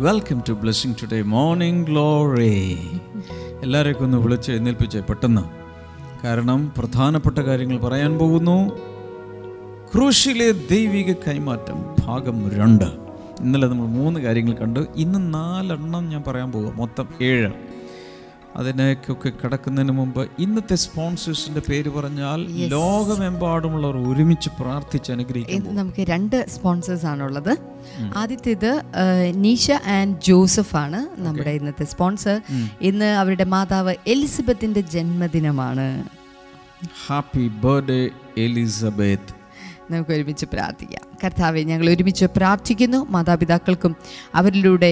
Welcome to blessing today morning glory എല്ലാവരെയൊക്കെ ഒന്ന് വിളിച്ച് എഴുന്നേൽപ്പിച്ച് പെട്ടെന്ന്. കാരണം പ്രധാനപ്പെട്ട കാര്യങ്ങൾ പറയാൻ പോകുന്നു. ക്രൂശിലെ ദൈവിക കൈമാറ്റം ഭാഗം രണ്ട്. ഇന്നലെ നമ്മൾ മൂന്ന് കാര്യങ്ങൾ കണ്ടു. ഇന്ന് നാലെണ്ണം ഞാൻ പറയാൻ പോകുക മൊത്തം ഏഴ്. അതിനേക്കൊക്കെ കിടക്കുന്നതിന് മുമ്പ് ഇന്നത്തെ സ്പോൺസേഴ്സിന്റെ പേര് പറഞ്ഞാൽ ലോകമെമ്പാടുമുള്ളവർ ഒരുമിച്ച് പ്രാർത്ഥിച്ച് അനുഗ്രഹിക്കും നമുക്ക് രണ്ട് സ്പോൺസേഴ്സ് ആണുള്ളത്. ആദ്യത്തേത് നീഷ ആൻഡ് ജോസഫ് ആണ് നമ്മുടെ ഇന്നത്തെ സ്പോൺസർ. ഇന്ന് അവരുടെ മാതാവ് എലിസബത്തിന്റെ ജന്മദിനമാണ്. ഹാപ്പി ബർത്ത്ഡേ എലിസബത്ത് നമുക്ക് ഒരുമിച്ച് പ്രാർത്ഥിക്കാം. കർത്താവെ ഞങ്ങൾ ഒരുമിച്ച് പ്രാർത്ഥിക്കുന്നു. മാതാപിതാക്കൾക്കും അവരിലൂടെ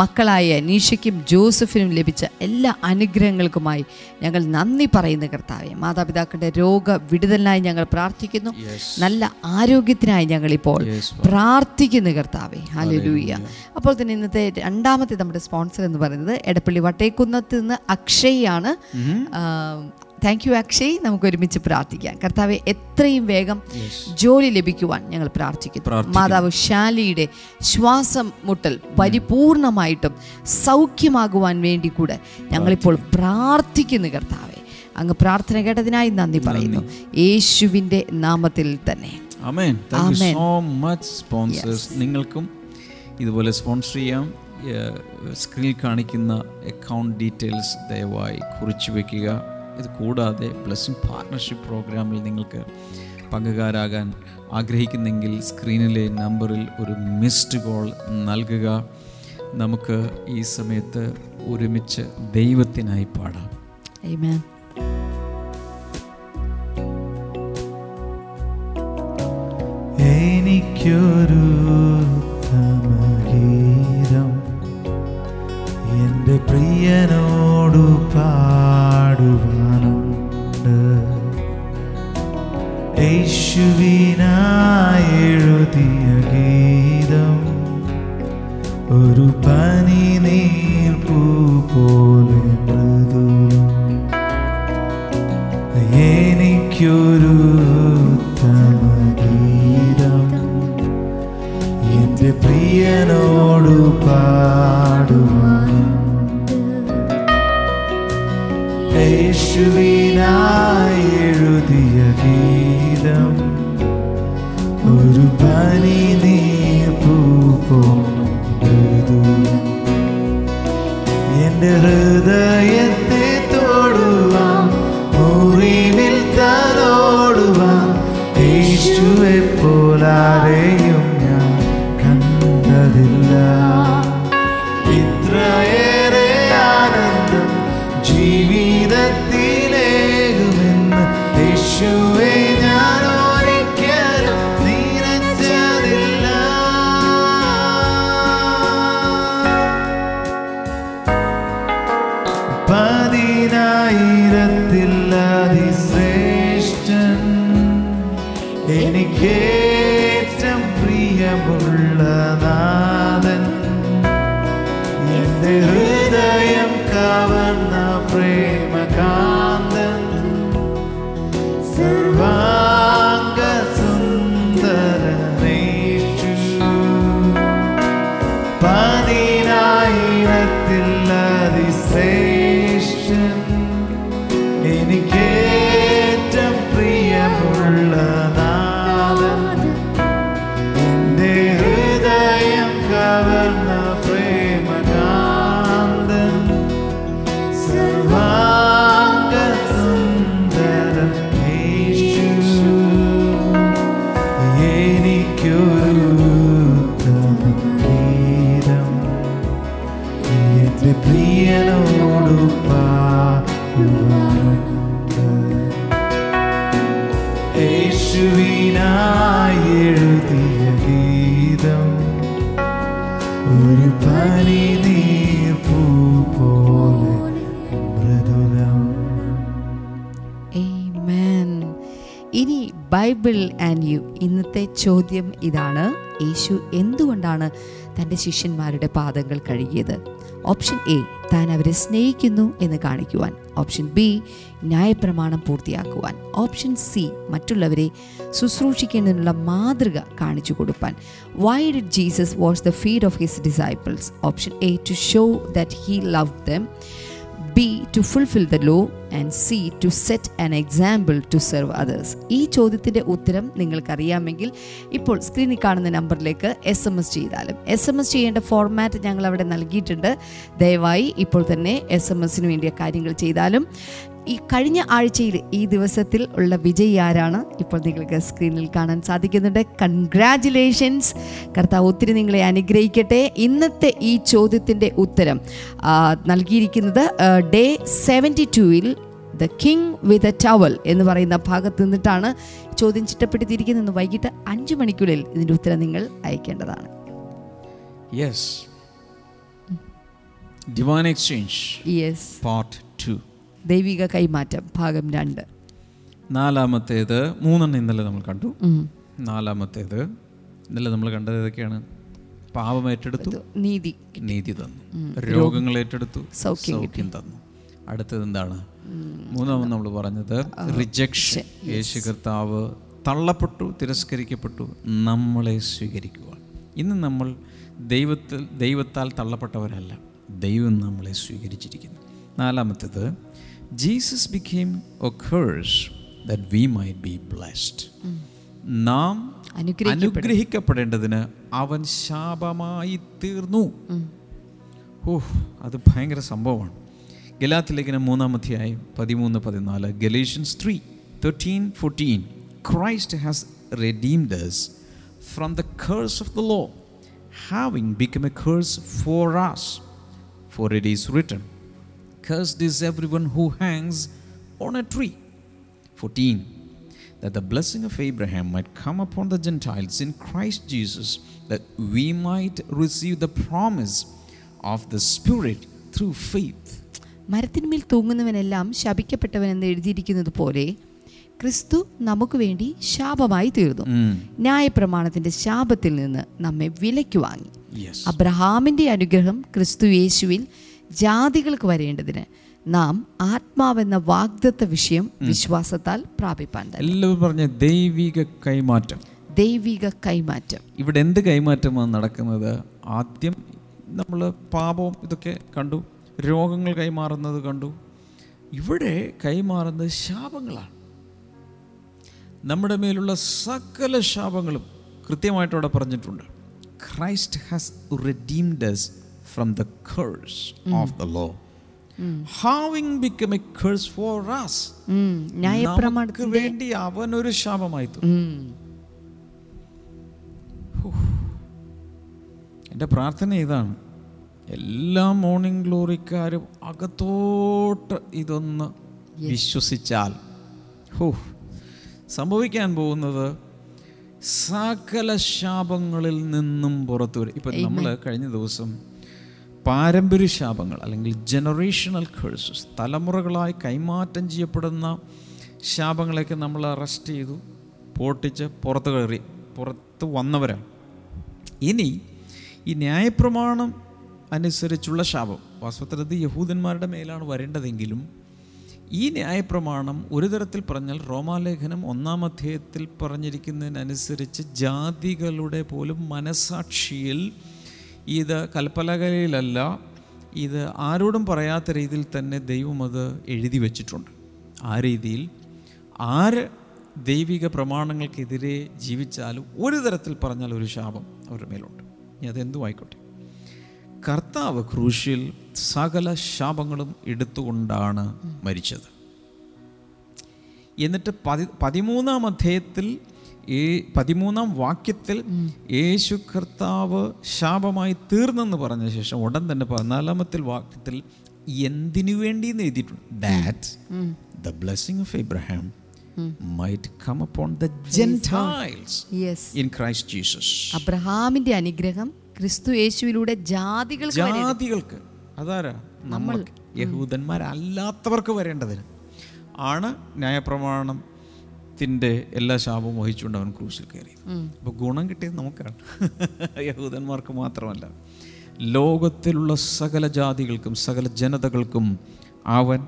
മക്കളായ നീഷയ്ക്കും ജോസഫിനും ലഭിച്ച എല്ലാ അനുഗ്രഹങ്ങൾക്കുമായി ഞങ്ങൾ നന്ദി പറയുന്നു കർത്താവെ. മാതാപിതാക്കളുടെ രോഗ വിടുതലിനായി ഞങ്ങൾ പ്രാർത്ഥിക്കുന്നു. നല്ല ആരോഗ്യത്തിനായി ഞങ്ങളിപ്പോൾ പ്രാർത്ഥിക്കുന്നു കർത്താവെ. ഹാലലൂയ അപ്പോൾ തന്നെ ഇന്നത്തെ രണ്ടാമത്തെ നമ്മുടെ സ്പോൺസർ എന്ന് പറയുന്നത് എടപ്പള്ളി വട്ടേക്കുന്നത്ത് നിന്ന് അക്ഷയാണ് താങ്ക് യു അക്ഷയ്. നമുക്ക് ഒരുമിച്ച് പ്രാർത്ഥിക്കാം. കർത്താവ് എത്രയും വേഗം ജോലി ലഭിക്കുവാൻ ഞങ്ങൾ പ്രാർത്ഥിക്കുന്നു. മാതാവ് ശാലിയുടെ ശ്വാസം മുട്ടൽ പരിപൂർണമായിട്ടും സൗഖ്യമാകുവാൻ വേണ്ടി കൂടെ ഞങ്ങളിപ്പോൾ പ്രാർത്ഥിക്കുന്നു. കർത്താവെ. അങ്ങ് പ്രാർത്ഥന കേട്ടതിനായി നന്ദി പറയുന്നു. യേശുവിന്റെ നാമത്തിൽ തന്നെ. നിങ്ങൾക്കും ഇതുപോലെ സ്പോൺസർ ചെയ്യാം. സ്ക്രീനിൽ കാണിക്കുന്ന അക്കൗണ്ട് ഡീറ്റെയിൽസ് ദയവായി കുറിച്ചു വയ്ക്കുക ഇത് കൂടാതെ ബ്ലെസ്സിങ് പാർട്ട്ണർഷിപ്പ് പ്രോഗ്രാമിൽ നിങ്ങൾക്ക് പങ്കുകാരാകാൻ ആഗ്രഹിക്കുന്നെങ്കിൽ സ്ക്രീനിലെ നമ്പറിൽ ഒരു മിസ്ഡ് കോൾ നൽകുക. നമുക്ക് ഈ സമയത്ത് ഒരുമിച്ച് ദൈവത്തിനായി പാടാം. Amen. എനിക്കൊരു ഉത്തമഗീതം എന്റെ പ്രിയനോടു പാടുവാനുണ്ട് യേശുവിനായി എഴുതിയ ഗീതം. ഒരു പനി എഴുതിയ ഗീതം ഒരു പനി പോലെ. ഇനി ബൈബിൾ ആൻഡ് യു. ഇന്നത്തെ ചോദ്യം ഇതാണ്. യേശു എന്തുകൊണ്ടാണ് തന്റെ ശിഷ്യന്മാരുടെ പാദങ്ങൾ കഴുകിയത്? ഓപ്ഷൻ എ താൻ അവരെ സ്നേഹിക്കുന്നു എന്ന് കാണിക്കുവാൻ. ഓപ്ഷൻ ബി ന്യായപ്രമാണം പൂർത്തിയാക്കുവാൻ. ഓപ്ഷൻ സി മറ്റുള്ളവരെ ശുശ്രൂഷിക്കുന്നതിനുള്ള മാതൃക കാണിച്ചു കൊടുപ്പാൻ. Why did Jesus wash the feet of his disciples option a to show that he love them b to fulfil the law and c to set an example to serve others ഈ ചോദ്യത്തിന്റെ ഉത്തരം നിങ്ങൾക്കറിയാമെങ്കിൽ ഇപ്പോൾ സ്ക്രീനിൽ കാണുന്ന നമ്പറിലേക്ക് S M S ചെയ്താലും S M S ചെയ്യേണ്ട ഫോർമാറ്റ് ഞങ്ങൾ അവിടെ നൽകിയിട്ടുണ്ട്. ദയവായി ഇപ്പോൾ തന്നെ എസ് എം എസിന് വേണ്ടിയ കാര്യങ്ങൾ ചെയ്താലും ഈ കഴിഞ്ഞ ആഴ്ചയിൽ ഈ ദിവസത്തിൽ ഉള്ള വിജയി ആരാണ്? ഇപ്പോൾ നിങ്ങൾക്ക് സ്ക്രീനിൽ കാണാൻ സാധിക്കുന്നുണ്ട്. കൺഗ്രാറ്റുലേഷൻസ് കർത്താവ് ഒത്തിരി നിങ്ങളെ അനുഗ്രഹിക്കട്ടെ. ഇന്നത്തെ ഈ ചോദ്യത്തിന്റെ ഉത്തരം നൽകിയിരിക്കുന്നത് ഡേ സെവന്റി ടൂവിൽ the king with a towel എന്ന് പറയുന്ന ഭാഗത്ത് നിന്നിട്ടാണ് ചോദ്യം ചിട്ടപ്പെടുത്തിയിരിക്കുന്നത് വൈകിട്ട് അഞ്ച് മണിക്കുള്ളിൽ ഇതിന്റെ ഉത്തരം നിങ്ങൾ അയക്കേണ്ടതാണ്. Yes divine exchange yes part two ദൈവിക കൈമാറ്റം ഭാഗം രണ്ട്. നാലാമത്തേത് മൂന്നെണ്ണം ഇന്നലെ നമ്മൾ കണ്ടു. നാലാമത്തേത് ഇന്നലെ നമ്മൾ കണ്ടത് ഏതൊക്കെയാണ്? പാപം ഏറ്റെടുത്തു. നീതി നീതി തന്നു. രോഗങ്ങൾ ഏറ്റെടുത്തു. സൗഖ്യം തന്നു. അടുത്തത് എന്താണ്? മൂന്നാമത് നമ്മൾ പറഞ്ഞത് റിജക്ഷൻ യേശു കർത്താവ് തള്ളപ്പെട്ടു തിരസ്കരിക്കപ്പെട്ടു നമ്മളെ സ്വീകരിക്കുക ഇന്ന് നമ്മൾ ദൈവത്തിൽ ദൈവത്താൽ തള്ളപ്പെട്ടവരല്ല ദൈവം നമ്മളെ സ്വീകരിച്ചിരിക്കുന്നു. നാലാമത്തേത് Jesus became a curse that we might be blessed നാം അനുഗ്രഹിക്കപ്പെടേണ്ടതിന് അവൻ ശാപമായി തീർന്നു. ഓഹ് അത് ഭയങ്കര സംഭവമാണ്. ഗലാത്തി ലേഖനം മൂന്നാം അധ്യായം പതിമൂന്ന് പതിനാല് Galatians three thirteen fourteen Christ has redeemed us from the curse of the law having become a curse for us for it is written cursed is everyone who hangs on a tree 14 that the blessing of Abraham might come upon the Gentiles in Christ Jesus, that we might receive the promise of the Spirit through faith. മരത്തിന്മേൽ തൂങ്ങുന്നവനെല്ലാം ശപിക്കപ്പെട്ടവനെന്ന് എഴുതിയിരിക്കുന്നത് പോലെ ക്രിസ്തു നമുക്ക് വേണ്ടി ശാപമായി തീർന്നു. ന്യായപ്രമാണത്തിന്റെ ശാപത്തിൽ നിന്ന് നമ്മെ വിലയ്ക്ക് വാങ്ങി. അബ്രഹാമിന്റെ അനുഗ്രഹം ക്രിസ്തു യേശുവിൽ ജാതികൾക്ക് വരേണ്ടതിന് നാം ആത്മാവെന്ന വാഗ്ദത്ത വിഷയം വിശ്വാസത്താൽ പ്രാപിപ്പാൻ എല്ലാവരും പറഞ്ഞ ദൈവിക കൈമാറ്റം. ദൈവിക കൈമാറ്റം. ഇവിടെ എന്ത് കൈമാറ്റമാണ് നടക്കുന്നത്? ആദ്യം നമ്മൾ പാപവും ഇതൊക്കെ കണ്ടു. രോഗങ്ങൾ കൈമാറുന്നത് കണ്ടു. ഇവിടെ കൈമാറുന്നത് ശാപങ്ങളാണ്. നമ്മുടെ മേലുള്ള സകല ശാപങ്ങളും കൃത്യമായിട്ട് അവിടെ പറഞ്ഞിട്ടുണ്ട്. Christ has redeemed us from the curse of the law having become a curse for us um, നമുക്ക് വേണ്ടി വേണ്ടി ഒരു ശാപമായി. എന്റെ പ്രാർത്ഥന ഇതാണ്. എല്ലാ മോർണിംഗ് ഗ്ലോറിക്കാരും അകത്തോട്ട് ഇതൊന്ന് വിശ്വസിച്ചാൽ ഹോ സംഭവിക്കാൻ പോകുന്നത് സകല ശാപങ്ങളിൽ നിന്നും പുറത്തു വരും. ഇപ്പം നമ്മൾ കഴിഞ്ഞ ദിവസം പാരമ്പര്യ ശാപങ്ങൾ അല്ലെങ്കിൽ ജനറേഷണൽ കേഴ്സസ് തലമുറകളായി കൈമാറ്റം ചെയ്യപ്പെടുന്ന ശാപങ്ങളെയൊക്കെ നമ്മൾ അറസ്റ്റ് ചെയ്തു പൊട്ടിച്ച് പുറത്ത് കയറി പുറത്ത് വന്നവരാണ്. ഇനി ഈ ന്യായപ്രമാണം അനുസരിച്ചുള്ള ശാപം. വാസ്തവത്തിൽ യഹൂദന്മാരുടെ മേലാണ് വരേണ്ടതെങ്കിലും ഈ ന്യായപ്രമാണം ഒരു തരത്തിൽ പറഞ്ഞാൽ റോമാലേഖനം ഒന്നാം അധ്യായത്തിൽ പറഞ്ഞിരിക്കുന്നതിനനുസരിച്ച് ജാതികളുടെ പോലും മനസാക്ഷിയിൽ ഇത് കൽപ്പലകലയിലല്ല ഇത് ആരോടും പറയാത്ത രീതിയിൽ തന്നെ ദൈവം അത് എഴുതി വച്ചിട്ടുണ്ട്. ആ രീതിയിൽ ആര് ദൈവിക പ്രമാണങ്ങൾക്കെതിരെ ജീവിച്ചാലും ഒരു തരത്തിൽ പറഞ്ഞാൽ ഒരു ശാപം അവരുടെ മേലുണ്ട്. ഇനി അതെന്തും ആയിക്കോട്ടെ. കർത്താവ് ക്രൂശിൽ സകല ശാപങ്ങളും എടുത്തുകൊണ്ടാണ് മരിച്ചത്. എന്നിട്ട് പതി പതിമൂന്നാം അധ്യായത്തിൽ ഈ പതിമൂന്നാം വാക്യത്തിൽ യേശു കർത്താവ് ശാപമായി തീർന്നെന്ന് പറഞ്ഞ ശേഷം ഉടൻ തന്നെ പതിനാലാമത്തെ വാക്യത്തിൽ എന്തിനു വേണ്ടി എന്ന് എഴുതിയിട്ടുണ്ട് that the blessing of Abraham might come upon the Gentiles in Christ Jesus അബ്രഹാമിന്റെ അനുഗ്രഹം ക്രിസ്തു യേശുവിലൂടെ ജാതികൾക്ക് ജാതികൾക്ക്. അതാരാ? നമ്മൾ. യഹൂദന്മാരല്ലാത്തവർക്ക് വരേണ്ടതിന്. ആണ് ന്യായപ്രമാണം ത്തിന്റെ എല്ലാ ശാപവും വഹിച്ചുകൊണ്ട് അവൻ ക്രൂശിൽ കയറി അപ്പോൾ ഗുണം കിട്ടിയത് നമുക്കാണ്. യഹൂദന്മാർക്ക് മാത്രമല്ല. ലോകത്തിലുള്ള സകല ജാതികൾക്കും സകല ജനതകൾക്കും അവൻ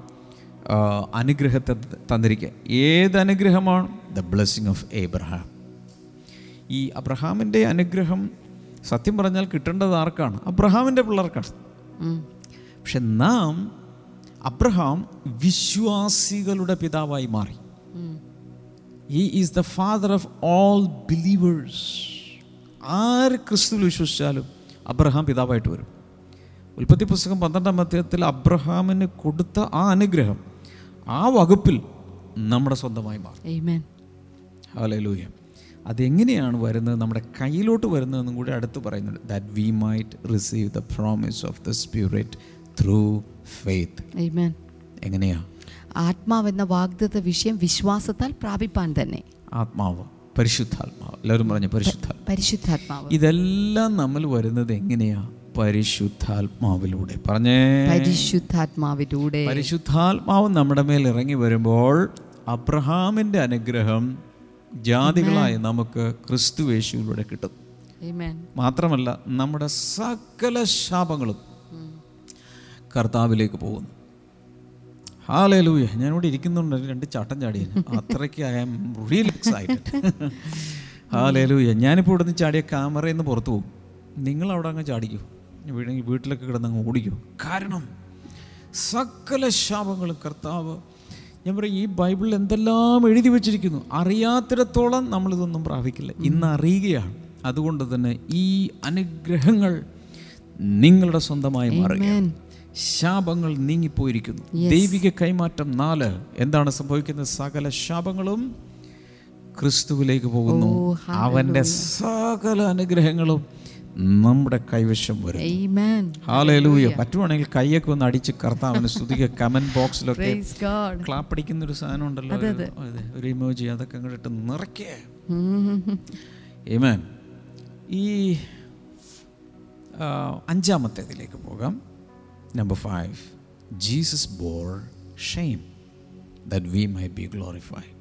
അനുഗ്രഹത്തെ തന്നിരിക്കുക ഏത് അനുഗ്രഹമാണ് ദ ബ്ലെസ്സിങ് ഓഫ് ഏബ്രഹാം ഈ അബ്രഹാമിന്റെ അനുഗ്രഹം സത്യം പറഞ്ഞാൽ കിട്ടേണ്ടത് ആർക്കാണ്? അബ്രഹാമിന്റെ പിള്ളേർക്കാണ്. പക്ഷെ നാം അബ്രഹാം വിശ്വാസികളുടെ പിതാവായി മാറി. He is the father of all believers ആര് ക്രിസ്തുവിൽ വിശ്വസിച്ചാലും അബ്രഹാം പിതാവായിട്ട് വരും. ഉൽപ്പത്തി പുസ്തകം പന്ത്രണ്ടാം അധ്യായത്തിൽ അബ്രഹാമിന് കൊടുത്ത ആ അനുഗ്രഹം ആ വകുപ്പിൽ നമ്മുടെ സ്വന്തമായി മാറി. മാറും Amen. അതെങ്ങനെയാണ് വരുന്നത്? നമ്മുടെ കയ്യിലോട്ട് വരുന്നതെന്നും കൂടി അടുത്ത് പറയുന്നുണ്ട്. That we might receive the promise of the spirit through faith Amen. എങ്ങനെയാ? ആത്മാവെന്ന വാഗ്ദത്ത വിഷയം വിശ്വാസത്താൽ പ്രാപിപ്പാൻ തന്നെ. ആത്മാവ്. പരിശുദ്ധാത്മാവ്. എല്ലാവരും പറഞ്ഞു പരിശുദ്ധ പരിശുദ്ധാത്മാവ്. ഇതെല്ലാം നമ്മൾ വരുന്നത് എങ്ങനെയാ? പരിശുദ്ധാത്മാവിലൂടെ. പറഞ്ഞേ. പരിശുദ്ധാത്മാവിലൂടെ. പരിശുദ്ധാത്മാവ് നമ്മുടെ മേൽ ഇറങ്ങി വരുമ്പോൾ അബ്രഹാമിന്റെ അനുഗ്രഹം ജാതികളായ നമുക്ക് ക്രിസ്തു യേശുവിലൂടെ കിട്ടും. മാത്രമല്ല നമ്മുടെ സകല ശാപങ്ങളും കർത്താവിലേക്ക് പോകുന്നു. ഹാലേ ലൂയ ഞാനിവിടെ ഇരിക്കുന്നുണ്ട്. രണ്ട് ചാട്ടം ചാടിയ അത്രയ്ക്ക് ഐ ആം റിയൽ എക്സൈറ്റഡ് ലൂയ ഞാനിപ്പോൾ ഇവിടെ നിന്ന് ചാടിയ ക്യാമറയിൽ നിന്ന് പുറത്തു പോകും. നിങ്ങൾ അവിടെ അങ്ങ് ചാടിക്കോ. വീട്ടിലൊക്കെ കിടന്ന് അങ്ങ് ഓടിക്കോ. കാരണം സകല ശാപങ്ങളും കർത്താവ് ഞാൻ പറയും ഈ ബൈബിളിൽ എന്തെല്ലാം എഴുതി വെച്ചിരിക്കുന്നു? അറിയാത്തിടത്തോളം നമ്മളിതൊന്നും പ്രാപിക്കില്ല. ഇന്ന് അറിയുകയാണ്. അതുകൊണ്ട് തന്നെ ഈ അനുഗ്രഹങ്ങൾ നിങ്ങളുടെ സ്വന്തമായി മാറുക Amen. ശാപങ്ങൾ നീങ്ങിപ്പോയിരിക്കുന്നു. ദൈവിക കൈമാറ്റം നാല്. എന്താണ് സംഭവിക്കുന്നത്? സകല ശാപങ്ങളും ക്രിസ്തുവിലേക്ക് പോകുന്നു. അവന്റെ അവന്റെ സകല അനുഗ്രഹങ്ങളും നമ്മുടെ കൈവശം വരും. ഹാലൂയ പറ്റുവാണെങ്കിൽ കൈയൊക്കെ ഒന്ന് അടിച്ച് കർത്താവിന് സ്തുതിക്കുക. കമന്റ് ബോക്സിലൊക്കെ ക്ലാപ്പടിക്കുന്ന ഒരു സാധനം ഉണ്ടല്ലോ ഒരു- ഇമോജി അതൊക്കെ അങ്ങോട്ട് ഇട്ട് നിറയ്ക്കേ. ഏമാൻ ഈ അഞ്ചാമത്തേതിലേക്ക് പോകാം. Number five Jesus bore shame that we might be glorified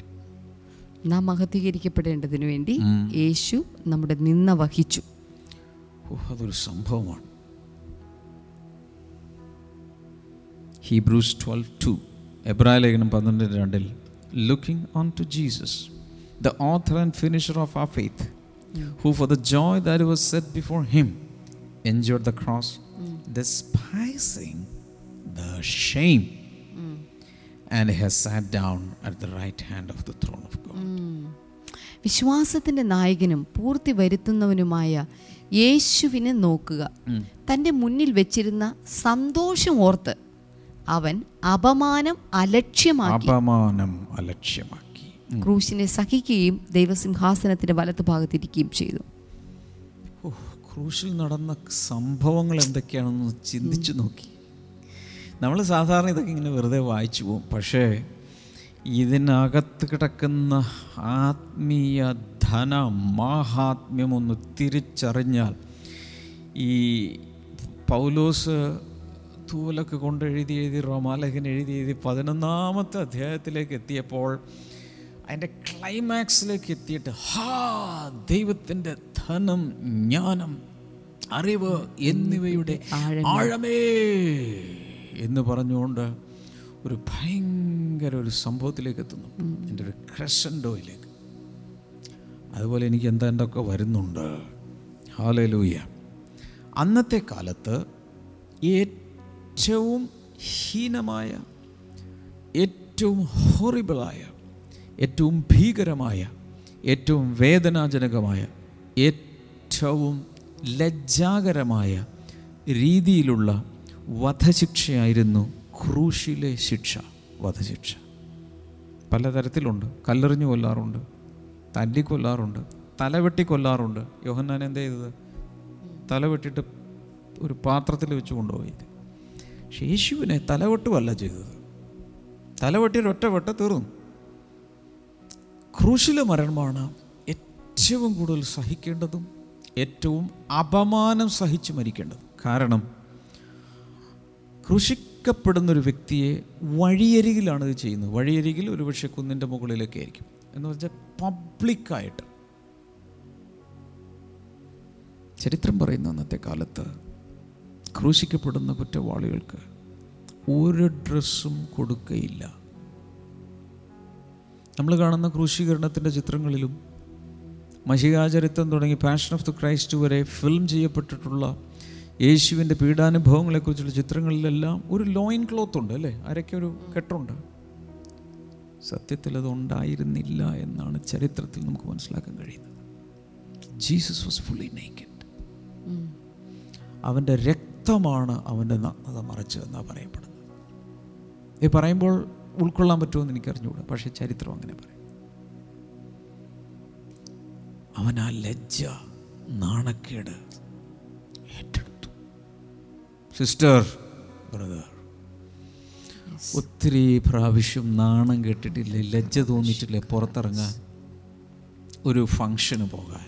നാം മഹത്വീകരിക്കപ്പെടേണ്ടതിനു വേണ്ടി യേശു നമ്മുടെ നിന്ന വഹിച്ചു. അതൊരു സംഭവമാണ്. ഹീബ്രൂസ് ട്വൽവ് ടു എബ്രായ ലേഖനം പന്ത്രണ്ട് രണ്ടിൽ looking on to Jesus the author and finisher of our faith who for the joy that was set before him enjoy the cross despising the shame and has sat down at the right hand of the throne of God. വിശ്വാസത്തിന്റെ നായകനും പൂർത്തി വരുത്തുന്നവനുമായ യേശുവിനെ നോക്കുക. തന്റെ മുന്നിൽ വെച്ചിരുന്ന സന്തോഷം ഓർത്ത് അവൻ അപമാനം അലക്ഷ്യമാക്കി. അപമാനം അലക്ഷ്യമാക്കി. ക്രൂശിനെ സഹിക്കുകയും ദൈവസിംഹാസനത്തിന്റെ വലത്ത് ഭാഗത്തിരിക്കുകയും ചെയ്തു. ക്രൂശിൽ നടന്ന സംഭവങ്ങൾ എന്തൊക്കെയാണെന്ന് ചിന്തിച്ചു നോക്കി. നമ്മൾ സാധാരണ ഇതൊക്കെ ഇങ്ങനെ വെറുതെ വായിച്ചു പോകും. പക്ഷേ ഇതിനകത്ത് കിടക്കുന്ന ആത്മീയ ധന മാഹാത്മ്യം ഒന്ന് തിരിച്ചറിഞ്ഞാൽ ഈ പൗലോസ് തൂലൊക്കെ കൊണ്ട് എഴുതി എഴുതി റോമാലേഖൻ എഴുതി എഴുതി പതിനൊന്നാമത്തെ അധ്യായത്തിലേക്ക് എത്തിയപ്പോൾ അതിന്റെ ക്ലൈമാക്സിലേക്ക് എത്തിയിട്ട് ഹാ ദൈവത്തിന്റെ ധനം ജ്ഞാനം അറിവ് എന്നിവയുടെ ആഴമേ എന്ന് പറഞ്ഞുകൊണ്ട് ഒരു ഭയങ്കര ഒരു സംഭവത്തിലേക്ക് എത്തുന്നു. എന്റെ ഒരു ക്രഷൻഡോയിലേക്ക് അതുപോലെ എനിക്ക് എന്താ എന്തൊക്കെ വരുന്നുണ്ട്? ഹാലലൂയ അന്നത്തെ കാലത്ത് ഏറ്റവും ഹീനമായ ഏറ്റവും ഹോറിബിളായ ഏറ്റവും ഭീകരമായ ഏറ്റവും വേദനാജനകമായ ഏറ്റവും ലജ്ജാകരമായ രീതിയിലുള്ള വധശിക്ഷയായിരുന്നു ക്രൂശിലെ ശിക്ഷ വധശിക്ഷ. പലതരത്തിലുണ്ട്. കല്ലെറിഞ്ഞു കൊല്ലാറുണ്ട്. തല്ലി കൊല്ലാറുണ്ട്. തലവെട്ടി കൊല്ലാറുണ്ട്. യോഹന്നാൻ എന്ത് ചെയ്തത്? തലവെട്ടിട്ട് ഒരു പാത്രത്തിൽ വെച്ച് കൊണ്ടുപോയി. പക്ഷെ യേശുവിനെ തലവെട്ടുമല്ല ചെയ്തത്. തലവെട്ടിയൊരു വെട്ട തീർന്നു. ക്രൂശിലെ മരണമാണ് ഏറ്റവും കൂടുതൽ സഹിക്കേണ്ടതും ഏറ്റവും അപമാനം സഹിച്ച് മരിക്കേണ്ടതും. കാരണം ക്രൂശിക്കപ്പെടുന്ന ഒരു വ്യക്തിയെ വഴിയരികിലാണ് ഇത് ചെയ്യുന്നത്. വഴിയരികിൽ ഒരുപക്ഷെ കുന്നിന്റെ മുകളിലൊക്കെ ആയിരിക്കും. എന്ന് വെച്ചാൽ പബ്ലിക്കായിട്ട്. ചരിത്രം പറയുന്ന അന്നത്തെ കാലത്ത് ക്രൂശിക്കപ്പെടുന്ന കുറ്റവാളികൾക്ക് ഒരു ഡ്രസ്സും കൊടുക്കയില്ല. നമ്മൾ കാണുന്ന ക്രൂശീകരണത്തിന്റെ ചിത്രങ്ങളിലും മഷികാചരിത്രം തുടങ്ങി പാഷൻ ഓഫ് ദ ക്രൈസ്റ്റ് വരെ ഫിലിം ചെയ്യപ്പെട്ടിട്ടുള്ള യേശുവിന്റെ പീഡാനുഭവങ്ങളെക്കുറിച്ചുള്ള ചിത്രങ്ങളിലെല്ലാം ഒരു ലോയിൻ ക്ലോത്ത് ഉണ്ട് അല്ലേ? അരയ്ക്കൊരു കെട്ടുണ്ട്. സത്യത്തിൽ അത് ഉണ്ടായിരുന്നില്ല എന്നാണ് ചരിത്രത്തിൽ നമുക്ക് മനസ്സിലാക്കാൻ കഴിയുന്നത്. ജീസസ് വാസ് ഫുള്ളി നേക്കഡ് അവന്റെ രക്തമാണ് അവന്റെ നഗ്നത മറച്ചതെന്നാണ് പറയപ്പെടുന്നത്. ഇത് പറയുമ്പോൾ ഉൾക്കൊള്ളാൻ പറ്റുമെന്ന് എനിക്കറിഞ്ഞുകൂടാ പക്ഷേ ചരിത്രം അങ്ങനെ പറയും. അവൻ ആ ലജ്ജ നാണക്കേട് സിസ്റ്റർ. ബ്രദർ ഒത്തിരി പ്രാവശ്യം നാണം കേട്ടിട്ടില്ല ലജ്ജ തോന്നിയിട്ടില്ല പുറത്തിറങ്ങാൻ? ഒരു ഫങ്ഷന് പോകാൻ.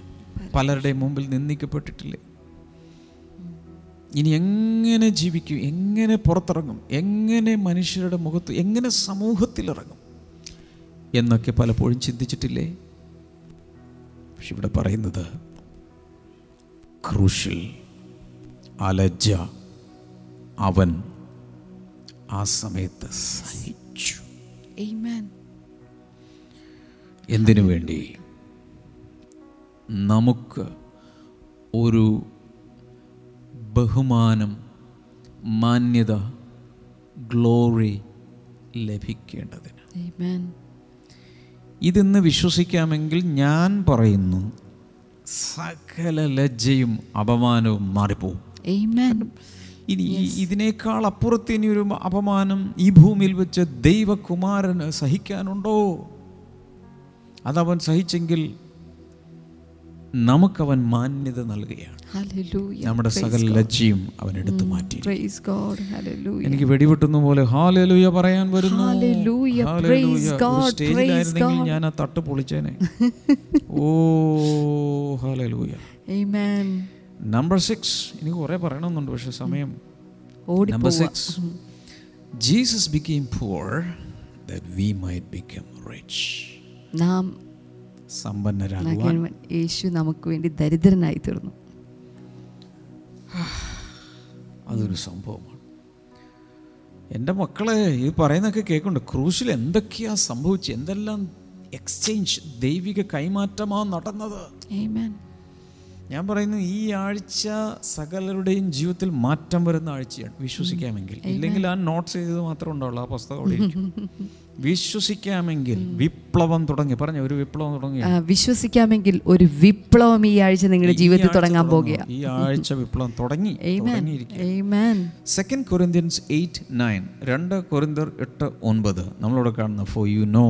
പലരുടെയും മുമ്പിൽ നിന്ദിക്കപ്പെട്ടിട്ടില്ലേ? ഇനി എങ്ങനെ ജീവിക്കും എങ്ങനെ പുറത്തിറങ്ങും എങ്ങനെ മനുഷ്യരുടെ മുഖത്ത് എങ്ങനെ സമൂഹത്തിലിറങ്ങും എന്നൊക്കെ പലപ്പോഴും ചിന്തിച്ചിട്ടില്ലേ? പക്ഷെ ഇവിടെ പറയുന്നത് ക്രൂഷിൽ അലജ്ജ അവൻ ആ സമയത്ത് സഹിച്ചു. എന്തിനു വേണ്ടി? നമുക്ക് ഒരു ബഹുമാനം മാന്യത ഗ്ലോറി ലഭിക്കേണ്ടതിന്. ഇതെന്ന് വിശ്വസിക്കാമെങ്കിൽ ഞാൻ പറയുന്നു സകല ലജ്ജയും അപമാനവും മാറിപ്പോവും. ഇനി ഇതിനേക്കാൾ അപ്പുറത്ത് ഇനി ഒരു അപമാനം ഈ ഭൂമിയിൽ വെച്ച് ദൈവകുമാരന് സഹിക്കാനുണ്ടോ അതവൻ സഹിച്ചെങ്കിൽ നമുക്കവൻ മാന്യത നൽകുകയാണ്. നമ്മുടെ Praise സകല ലജ്ജയും അവൻ എടുത്തു മാറ്റി God. Hallelujah. എനിക്ക് വെടിവെട്ടുന്ന പോലെ ഹാലലൂയ പറയാൻ വരുന്നു Hallelujah. Hallelujah. Praise ഒരു God. സ്റ്റേജിലായിരുന്നെങ്കിൽ ഞാൻ ആ തട്ട് പൊളിച്ചേനെ ഓ ഹാലലൂയ Amen. നമ്പർ സിക്സ് എനിക്ക് കുറേ പറയണമെന്നുണ്ട് പക്ഷെ സമയം number six Jesus became poor that we might become rich നാം സമ്പന്നരാകുവാൻ. യേശു നമുക്ക് വേണ്ടി ദരിദ്രനായി തീർന്നു. അതൊരു സംഭവമാണ്. എന്റെ മക്കളെ ഇത് പറയുന്നൊക്കെ കേൾക്കുന്നുണ്ട്. ക്രൂശിൽ എന്തൊക്കെയാ സംഭവിച്ചു എന്തെല്ലാം എക്സ്ചേഞ്ച് ദൈവിക കൈമാറ്റമാ നടന്നത്. ഞാൻ പറയുന്നു ഈ ആഴ്ച സകലരുടെയും ജീവിതത്തിൽ മാറ്റം വരുന്ന ആഴ്ചയാണ്. വിശ്വസിക്കാമെങ്കിൽ. ഇല്ലെങ്കിൽ ആ നോട്ട്സ് ചെയ്തത് മാത്രമേ ഉണ്ടാവുള്ളൂ ആ പുസ്തകം അവിടെ വിശ്വസിക്കാമെങ്കിൽ വിപ്ലവം തുടങ്ങി. പറഞ്ഞു ഒരു വിപ്ലവം തുടങ്ങി വിശ്വസിക്കാമെങ്കിൽ ഒരു വിപ്ലവം ഈ ആഴ്ച നിങ്ങളുടെ ജീവിതത്തിൽ തുടങ്ങാൻ. പോകുക ഈ ആഴ്ച വിപ്ലവം തുടങ്ങി. സെക്കൻഡ് കൊരിന്ത്യൻസ് എയ്റ്റ് നയൻ രണ്ട് കൊരിന്തർ എട്ട് ഒൻപത്. നമ്മളോട് കാണുന്ന for you know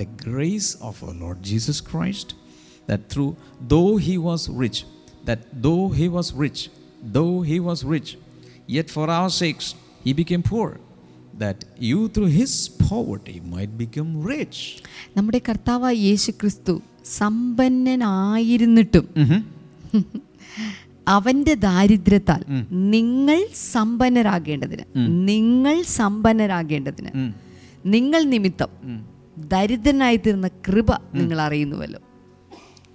the grace of lord Jesus Christ that through though he was rich that though he was rich though he was rich yet for our sakes he became poor, that you through his poverty might become rich നമ്മുടെ കർത്താവായ യേശു ക്രിസ്തു സമ്പന്നനായിരുന്നിട്ടും അവന്റെ ദാരിദ്ര്യത്താൽ നിങ്ങൾ സമ്പന്നരാകേണ്ടതിന് നിങ്ങൾ സമ്പന്നരാകേണ്ടതിന് നിങ്ങൾ നിമിത്തം ദരിദ്രനായി തീർന്ന കൃപ നിങ്ങൾ അറിയുന്നുവല്ലോ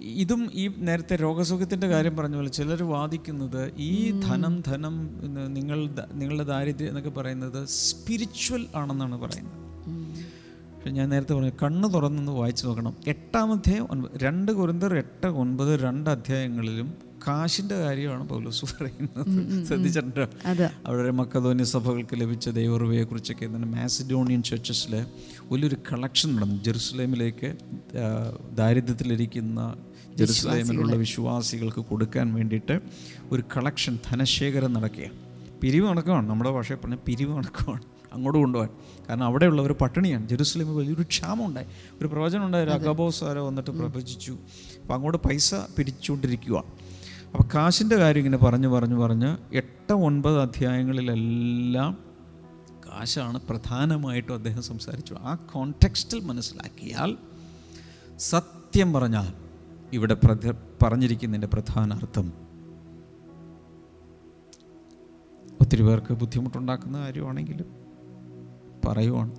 ഇതും ഈ നേരത്തെ രോഗസുഖത്തിന്റെ കാര്യം പറഞ്ഞ പോലെ ചിലർ വാദിക്കുന്നത് ഈ ധനം ധനം നിങ്ങൾ നിങ്ങളുടെ ദാരിദ്ര്യം എന്നൊക്കെ പറയുന്നത് സ്പിരിച്വൽ ആണെന്നാണ് പറയുന്നത്. പക്ഷെ ഞാൻ നേരത്തെ പറഞ്ഞു കണ്ണ് തുറന്നൊന്ന് വായിച്ചു നോക്കണം. എട്ടാം അധ്യായം ഒൻപത് രണ്ട് കുരുന്തർ എട്ട് ഒൻപത് രണ്ട് അധ്യായങ്ങളിലും കാശിന്റെ കാര്യമാണ് പൗലോസ് പറയുന്നത്. ശ്രദ്ധിച്ചിട്ടുണ്ട്? അവിടെ അവരുടെ മക്കധോന്യ സഭകൾക്ക് ലഭിച്ച ദൈവറുവയെക്കുറിച്ചൊക്കെ തന്നെ മാസിഡോണിയൻ ചർച്ചസിൽ വലിയൊരു കളക്ഷൻ നടന്നു. ജെറുസലേമിലേക്ക് ദാരിദ്ര്യത്തിലിരിക്കുന്ന ജെറുസലേമിലുള്ള വിശ്വാസികൾക്ക് കൊടുക്കാൻ വേണ്ടിയിട്ട് ഒരു കളക്ഷൻ ധനശേഖരം നടക്കുകയാണ്. പിരിവ് നടക്കുകയാണ് നമ്മുടെ ഭാഷയിൽ പറഞ്ഞ പിരിവ് നടക്കുകയാണ് അങ്ങോട്ട് കൊണ്ടുപോകാൻ. കാരണം അവിടെയുള്ളവർ പട്ടിണിയാണ്. ജെറുസലേമിൽ വലിയൊരു ക്ഷാമം ഉണ്ടായി ഒരു പ്രവചനം ഉണ്ടായി. ആരോ വന്നിട്ട് പ്രവചിച്ചു. അപ്പോൾ അങ്ങോട്ട് പൈസ പിരിച്ചുകൊണ്ടിരിക്കുകയാണ് അപ്പോൾ കാശിന്റെ കാര്യം ഇങ്ങനെ പറഞ്ഞു പറഞ്ഞു പറഞ്ഞ് എട്ട് ഒൻപത് അധ്യായങ്ങളിലെല്ലാം കാശാണ് പ്രധാനമായിട്ടും അദ്ദേഹം സംസാരിച്ചു. ആ കോണ്ടെക്സ്റ്റിൽ മനസ്സിലാക്കിയാൽ സത്യം പറഞ്ഞാൽ ഇവിടെ പറഞ്ഞിരിക്കുന്നതിന്റെ പ്രധാന അർത്ഥം. ഒത്തിരി പേർക്ക് ബുദ്ധിമുട്ടുണ്ടാക്കുന്ന കാര്യമാണെങ്കിലും പറയുവാണ്.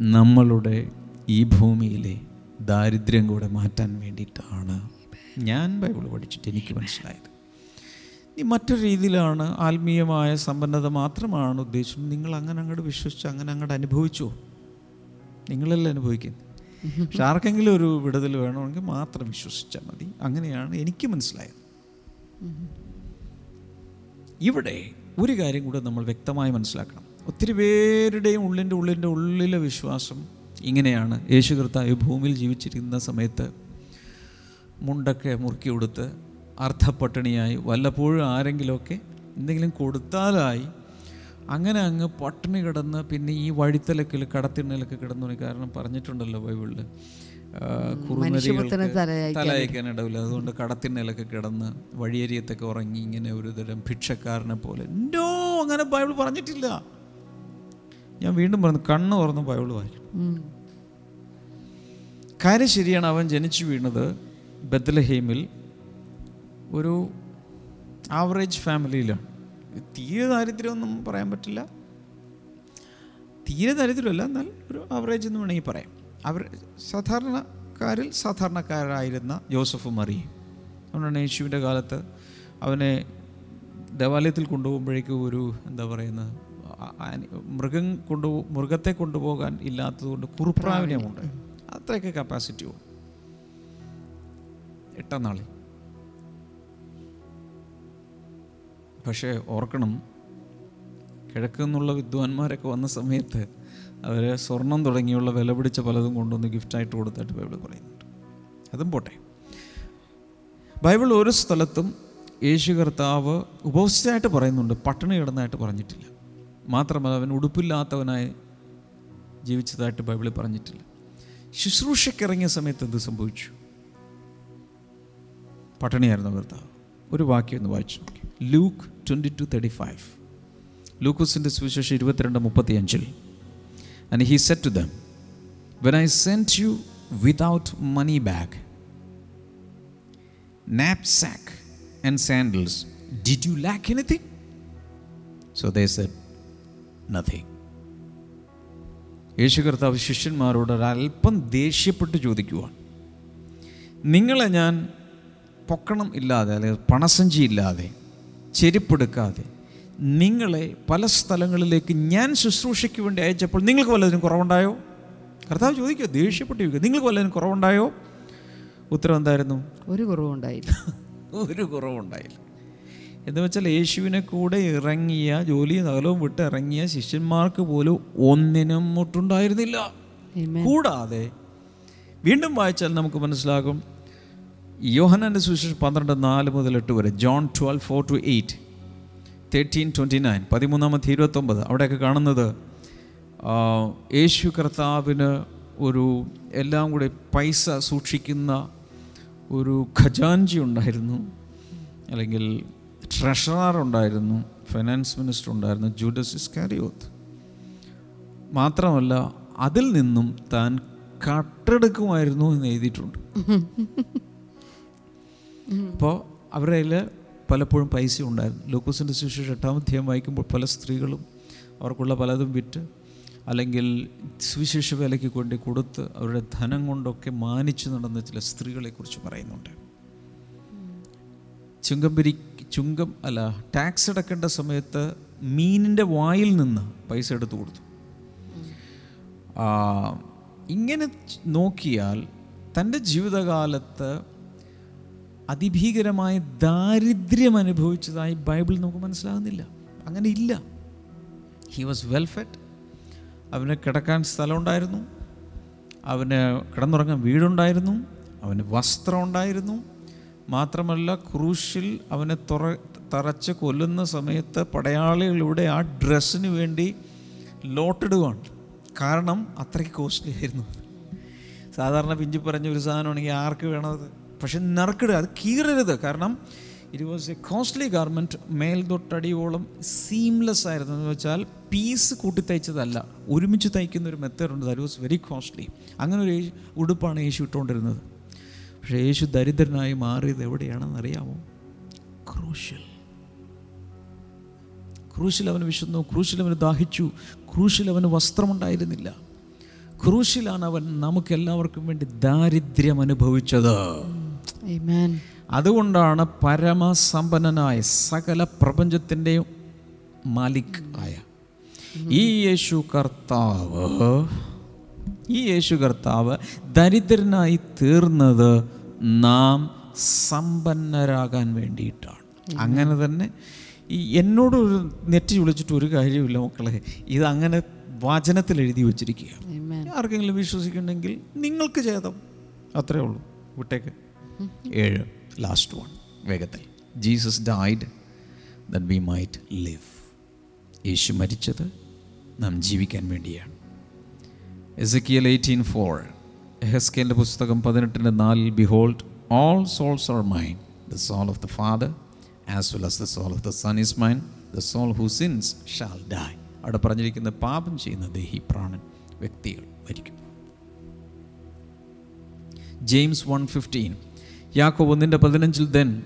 നമ്മളുടെ ഈ ഭൂമിയിലെ ദാരിദ്ര്യം കൂടെ മാറ്റാൻ വേണ്ടിയിട്ടാണ് ഞാൻ ബൈബിൾ പഠിച്ചിട്ട് എനിക്ക് മനസ്സിലായത്. ഈ മറ്റൊരു രീതിയിലാണ് ആത്മീയമായ സമ്പന്നത മാത്രമാണ് ഉദ്ദേശിച്ചത് നിങ്ങൾ അങ്ങനെ അങ്ങോട്ട് വിശ്വസിച്ച് അങ്ങനെ അങ്ങോട്ട് അനുഭവിച്ചോ? നിങ്ങളല്ലേ അനുഭവിക്കുന്നത്? പക്ഷെ ആർക്കെങ്കിലും ഒരു വിടുതൽ വേണമെങ്കിൽ മാത്രം വിശ്വസിച്ചാൽ മതി. അങ്ങനെയാണ് എനിക്ക് മനസ്സിലായത്. ഇവിടെ ഒരു കാര്യം കൂടെ നമ്മൾ വ്യക്തമായി മനസ്സിലാക്കണം. ഒത്തിരി പേരുടെയും ഉള്ളിന്റെ ഉള്ളിന്റെ ഉള്ളിലെ വിശ്വാസം ഇങ്ങനെയാണ്. യേശു കർത്താവ് ഭൂമിയിൽ ജീവിച്ചിരിക്കുന്ന സമയത്ത് മുണ്ടൊക്കെ മുറുക്കി കൊടുത്ത് അർദ്ധപ്പട്ടിണിയായി വല്ലപ്പോഴും ആരെങ്കിലുമൊക്കെ എന്തെങ്കിലും കൊടുത്താലായി അങ്ങനെ അങ്ങ് പട്ടിണി കിടന്ന് പിന്നെ ഈ വഴിത്തലക്കിൽ കടത്തിണ്ണലൊക്കെ കിടന്നു കാരണം പറഞ്ഞിട്ടുണ്ടല്ലോ ബൈബിളിൽ തലയക്കാൻ ഇടവില്ല. അതുകൊണ്ട് കടത്തിണ്ണലൊക്കെ കിടന്ന് വഴിയരിയത്തൊക്കെ ഉറങ്ങി ഇങ്ങനെ ഒരു തരം ഭിക്ഷക്കാരനെ പോലെ. നോ അങ്ങനെ ബൈബിൾ പറഞ്ഞിട്ടില്ല. ഞാൻ വീണ്ടും പറഞ്ഞു കണ്ണ് തുറന്ന് ബൈബിൾ വായിക്കും. കാര്യം ശരിയാണ് അവൻ ജനിച്ചു വീണത് ബദലഹീമിൽ ഒരു ആവറേജ് ഫാമിലിയിലാണ്. തീരെ ദാരിദ്ര്യമൊന്നും പറയാൻ പറ്റില്ല. തീരെ ദാരിദ്ര്യമല്ല എന്നാൽ ഒരു ആവറേജ് എന്ന് വേണമെങ്കിൽ പറയാം. അവർ സാധാരണക്കാരിൽ സാധാരണക്കാരായിരുന്ന ജോസഫ് മറിയും അതുകൊണ്ടാണ് യേശുവിന്റെ കാലത്ത് അവനെ ദേവാലയത്തിൽ കൊണ്ടുപോകുമ്പോഴേക്കും ഒരു എന്താ പറയുന്നത് മൃഗം കൊണ്ടു മൃഗത്തെ കൊണ്ടുപോകാൻ ഇല്ലാത്തതുകൊണ്ട് കുറുപ്രാവിനെയുണ്ട് അത്രയൊക്കെ കപ്പാസിറ്റി ഉണ്ട് എട്ടാം നാളിൽ. പക്ഷേ ഓർക്കണം കിഴക്ക് നിന്നുള്ള വിദ്വാൻമാരൊക്കെ വന്ന സമയത്ത് അവർ സ്വർണം തുടങ്ങിയുള്ള വില പിടിച്ച പലതും കൊണ്ടുവന്ന് ഗിഫ്റ്റായിട്ട് കൊടുത്തായിട്ട് ബൈബിൾ പറയുന്നുണ്ട്. അതും പോട്ടെ. ബൈബിൾ ഒരു സ്ഥലത്തും യേശു കർത്താവ് ഉപവസിച്ചായിട്ട് പറയുന്നുണ്ട് പട്ടിണി കിടന്നായിട്ട് പറഞ്ഞിട്ടില്ല. മാത്രമല്ല അവൻ ഉടുപ്പില്ലാത്തവനായി ജീവിച്ചതായിട്ട് ബൈബിളിൽ പറഞ്ഞിട്ടില്ല. ശുശ്രൂഷയ്ക്കിറങ്ങിയ സമയത്ത് എന്ത് സംഭവിച്ചു? പട്ടിണിയായിരുന്നു കർത്താവ്. ഒരു വാക്യം ഒന്ന് വായിച്ചു നോക്കി. Luke twenty two thirty five ലൂക്കോസിന്റെ സുവിശേഷം ഇരുപത്തിരണ്ട് മുപ്പത്തി അഞ്ചിൽ and he said to them when I sent you without money bag knapsack and sandals Did you lack anything so they said Nothing. യേശു കർത്താവ് ശിഷ്യന്മാരോട് ഒരല്പം ദേഷ്യപ്പെട്ട് ചോദിക്കുവാൻ നിങ്ങളെ ഞാൻ പൊക്കണം ഇല്ലാതെ അല്ലെങ്കിൽ പണസഞ്ചി ഇല്ലാതെ ചെരുപ്പെടുക്കാതെ. നിങ്ങളെ പല സ്ഥലങ്ങളിലേക്ക് ഞാൻ ശുശ്രൂഷയ്ക്ക് വേണ്ടി അയച്ചപ്പോൾ നിങ്ങൾക്ക് വല്ലതിനും കുറവുണ്ടായോ? കർത്താവ് ചോദിക്കുക ദേഷ്യപ്പെട്ട് ചോദിക്കുക നിങ്ങൾക്ക് വല്ലതിനും കുറവുണ്ടായോ? ഉത്തരം എന്തായിരുന്നു? ഒരു കുറവുണ്ടായില്ല. ഒരു കുറവുണ്ടായില്ല. എന്ന് വെച്ചാൽ യേശുവിനെ കൂടെ ഇറങ്ങിയ ജോലി നഗലവും വിട്ട് ഇറങ്ങിയ ശിഷ്യന്മാർക്ക് പോലും ഒന്നിനും മുട്ടുണ്ടായിരുന്നില്ല. കൂടാതെ വീണ്ടും വായിച്ചാൽ നമുക്ക് മനസ്സിലാകും യോഹനാന്റെ സുവിശേഷം പന്ത്രണ്ട് നാല് മുതൽ എട്ട് വരെ. John twelve four to eight thirteen twenty nine പതിമൂന്നാമത്തെ ഇരുപത്തൊമ്പത്. അവിടെയൊക്കെ കാണുന്നത് യേശു കർത്താവിന് ഒരു എല്ലാം കൂടെ പൈസ സൂക്ഷിക്കുന്ന ഒരു ഖജാൻജി ഉണ്ടായിരുന്നു. അല്ലെങ്കിൽ ട്രഷറർ ഉണ്ടായിരുന്നു ഫൈനാൻസ് മിനിസ്റ്റർ ഉണ്ടായിരുന്നു ജൂഡസ് ഇസ്കാരിയോത്ത്. മാത്രമല്ല അതിൽ നിന്നും താൻ കട്ടെടുക്കുമായിരുന്നു എന്ന് എഴുതിയിട്ടുണ്ട്. അപ്പോൾ അവരുടെ കയ്യിൽ പലപ്പോഴും പൈസ ഉണ്ടായിരുന്നു. ലൂക്കോസിന്റെ സുവിശേഷം എട്ടാം അധ്യായം വായിക്കുമ്പോൾ പല സ്ത്രീകളും അവർക്കുള്ള പലതും വിറ്റ് അല്ലെങ്കിൽ സുവിശേഷ വിലയ്ക്ക് കൊണ്ട് കൊടുത്ത് അവരുടെ ധനം കൊണ്ടൊക്കെ മാനിച്ചു നടന്ന ചില സ്ത്രീകളെക്കുറിച്ച് പറയുന്നുണ്ട്. ചുങ്കം പിരി ചുങ്കം അല്ല ടാക്സ് അടക്കേണ്ട സമയത്ത് മീനിന്റെ വായിൽ നിന്ന് പൈസ എടുത്തു കൊടുത്തു. ഇങ്ങനെ നോക്കിയാൽ തന്റെ ജീവിതകാലത്ത് അതിഭീകരമായ ദാരിദ്ര്യം അനുഭവിച്ചതായി ബൈബിൾ നമുക്ക് മനസ്സിലാകുന്നില്ല. അങ്ങനെ ഇല്ല. ഹി വാസ് വെൽഫെറ്റ് അവന് കിടക്കാൻ സ്ഥലമുണ്ടായിരുന്നു. അവന് കിടന്നുറങ്ങാൻ വീടുണ്ടായിരുന്നു. അവന് വസ്ത്രം ഉണ്ടായിരുന്നു മാത്രമല്ല ക്രൂശിൽ അവനെ തുറ തറച്ച് കൊല്ലുന്ന സമയത്ത് പടയാളികളിലൂടെ ആ ഡ്രസ്സിന് വേണ്ടി ലോട്ടിടുകയാണ് കാരണം അത്രയ്ക്ക് കോസ്റ്റ്ലി ആയിരുന്നു സാധാരണ പിഞ്ചി പറഞ്ഞ ഒരു സാധനമാണെങ്കിൽ ആർക്ക് വേണത് പക്ഷെ നറുക്കിടുക അത് കീറരുത്. കാരണം it was a costly garment മേൽ തൊട്ടടിയോളം സീംലെസ് ആയിരുന്നു. എന്ന് വെച്ചാൽ പീസ് കൂട്ടി തയ്ച്ചതല്ല ഒരുമിച്ച് തയ്ക്കുന്ന ഒരു മെത്തേഡ് ഉണ്ട്. ദാറ്റ് വാസ് വെരി കോസ്റ്റ്ലി അങ്ങനെ ഒരു ഉടുപ്പാണ് യേശു ഇട്ടുകൊണ്ടിരുന്നത്. പക്ഷേ യേശു ദരിദ്രനായി മാറിയത് എവിടെയാണെന്ന് അറിയാമോ? ക്രൂഷ്യൽ ക്രൂശിൽ അവന് വിശന്നു. ക്രൂശിൽ അവന് ദാഹിച്ചു. ക്രൂശിൽ അവന് വസ്ത്രമുണ്ടായിരുന്നില്ല. ക്രൂശിലാണ് അവൻ നമുക്കെല്ലാവർക്കും വേണ്ടി ദാരിദ്ര്യം അനുഭവിച്ചത്. അതുകൊണ്ടാണ് പരമസമ്പന്നനായ സകല പ്രപഞ്ചത്തിന്റെയും മാലിക് ആയ. ഈ യേശു കർത്താവ് ഈ യേശു കർത്താവ് ദരിദ്രനായി തീർന്നത് നാം സമ്പന്നരാകാൻ വേണ്ടിയിട്ടാണ്. അങ്ങനെ തന്നെ ഈ എന്നോട് ഒരു നെറ്റി വിളിച്ചിട്ട് ഒരു കാര്യമില്ല മക്കളെ. ഇത് അങ്ങനെ വാചനത്തിൽ എഴുതി വച്ചിരിക്കുക. ആർക്കെങ്കിലും വിശ്വസിക്കുന്നുണ്ടെങ്കിൽ നിങ്ങൾക്ക് ചേതം അത്രേ ഉള്ളൂ. വിട്ടേക്ക്. ഏഴ് ലാസ്റ്റ് വൺ വേഗത്തിൽ. Jesus died that we might live യേശു മരിച്ചത് നാം ജീവിക്കാൻ വേണ്ടിയാണ്. എസക്കിയൽ എയ്റ്റീൻ ഫോർ എഹസ്കേലിന്റെ പുസ്തകം പതിനെട്ടിന്റെ നാലിൽ behold all souls are mine the soul of the father as well as the soul of the son is mine the soul who sins shall die അവിടെ പറഞ്ഞിരിക്കുന്ന പാപം ചെയ്യുന്ന ദേഹി പ്രാണൻ വ്യക്തികൾ മരിക്കും. ജെയിംസ് വൺ ഫിഫ്റ്റീൻ യാക്കോബ് ഒന്നിന്റെ പതിനഞ്ചിൽ then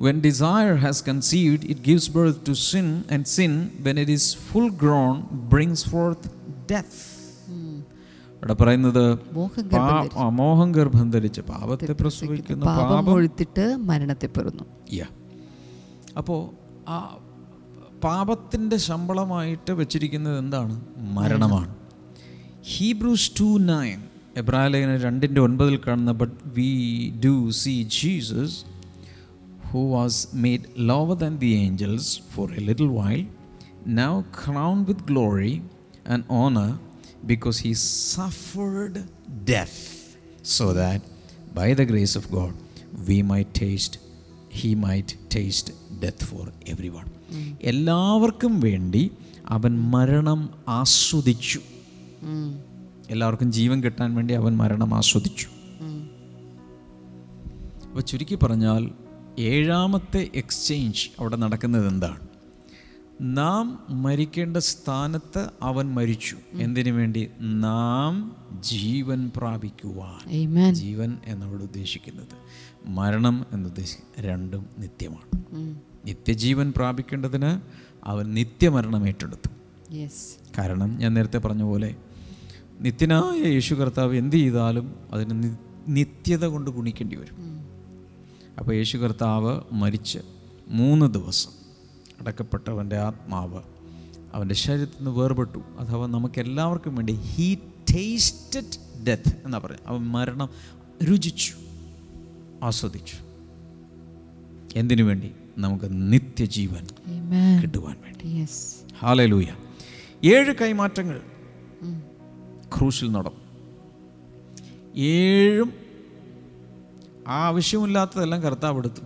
when desire has conceived it gives birth to sin and sin when it is full grown brings forth death ഇവിടെ പറയുന്നത് മോഹം ഗർഭം ധരിച്ച്. പാപത്തെ പ്രസവിക്കുന്ന പാപം പാപം ഒഴുത്തിട്ട് മരണത്തെ പെറുന്നു. അപ്പോൾ ആ പാപത്തിന്റെ ശമ്പളമായിട്ട് വെച്ചിരിക്കുന്നത് എന്താണ്? മരണമാണ്. ഹീബ്രൂസ് ടു നയൻ എബ്രാലേഖന രണ്ടിന്റെ ഒൻപതിൽ കാണുന്ന but we do see Jesus who was made lower than the angels for a little while, now crowned with glory and honor because he suffered death, so that by the grace of God we might taste, he might taste death for everyone. എല്ലാവർക്കും വേണ്ടി അവൻ മരണം ആസ്വദിച്ചു. എല്ലാവർക്കും ജീവൻ കിട്ടാൻ വേണ്ടി അവൻ മരണം ആസ്വദിച്ചു. അപ്പോൾ ചുരുക്കി പറഞ്ഞാൽ ഏഴാമത്തെ എക്സ്ചേഞ്ച് അവിടെ നടക്കുന്നത് എന്താണ്? നാം മരിക്കേണ്ട സ്ഥാനത്ത് അവൻ മരിച്ചു. എന്തിനു വേണ്ടി? നാം ജീവൻ പ്രാപിക്കുവാൻ. ജീവൻ എന്നവിടെ ഉദ്ദേശിക്കുന്നത്. മരണം എന്നുദ്ദേശിക്കുന്നത് രണ്ടും നിത്യമാണ്. നിത്യജീവൻ പ്രാപിക്കേണ്ടതിന് അവൻ നിത്യമരണം ഏറ്റെടുത്തു. കാരണം ഞാൻ നേരത്തെ പറഞ്ഞ പോലെ നിത്യനായ യേശു കർത്താവ് എന്ത് ചെയ്താലും അതിന് നിത്യത കൊണ്ട് ഗുണിക്കേണ്ടി വരും. അപ്പോൾ യേശു കർത്താവ് മരിച്ച് മൂന്ന് ദിവസം അടക്കപ്പെട്ടവന്റെ ആത്മാവ് അവന്റെ ശരീരത്തിൽ നിന്ന് വേർപെട്ടു. അഥവാ നമുക്കെല്ലാവർക്കും വേണ്ടി ഹീ ടേസ്റ്റഡ് ഡെത്ത് എന്നാ പറയുക. അവൻ മരണം രുചിച്ചു ആസ്വദിച്ചു. എന്തിനു വേണ്ടി? നമുക്ക് നിത്യജീവൻ. കിട്ടുവാൻ വേണ്ടി. Yes. ഹാലലൂയ ഏഴ് കൈമാറ്റങ്ങൾ ക്രൂശിൽ നടന്നു. ഏഴും ആവശ്യമില്ലാത്തതെല്ലാം കർത്താവ് എടുത്തു.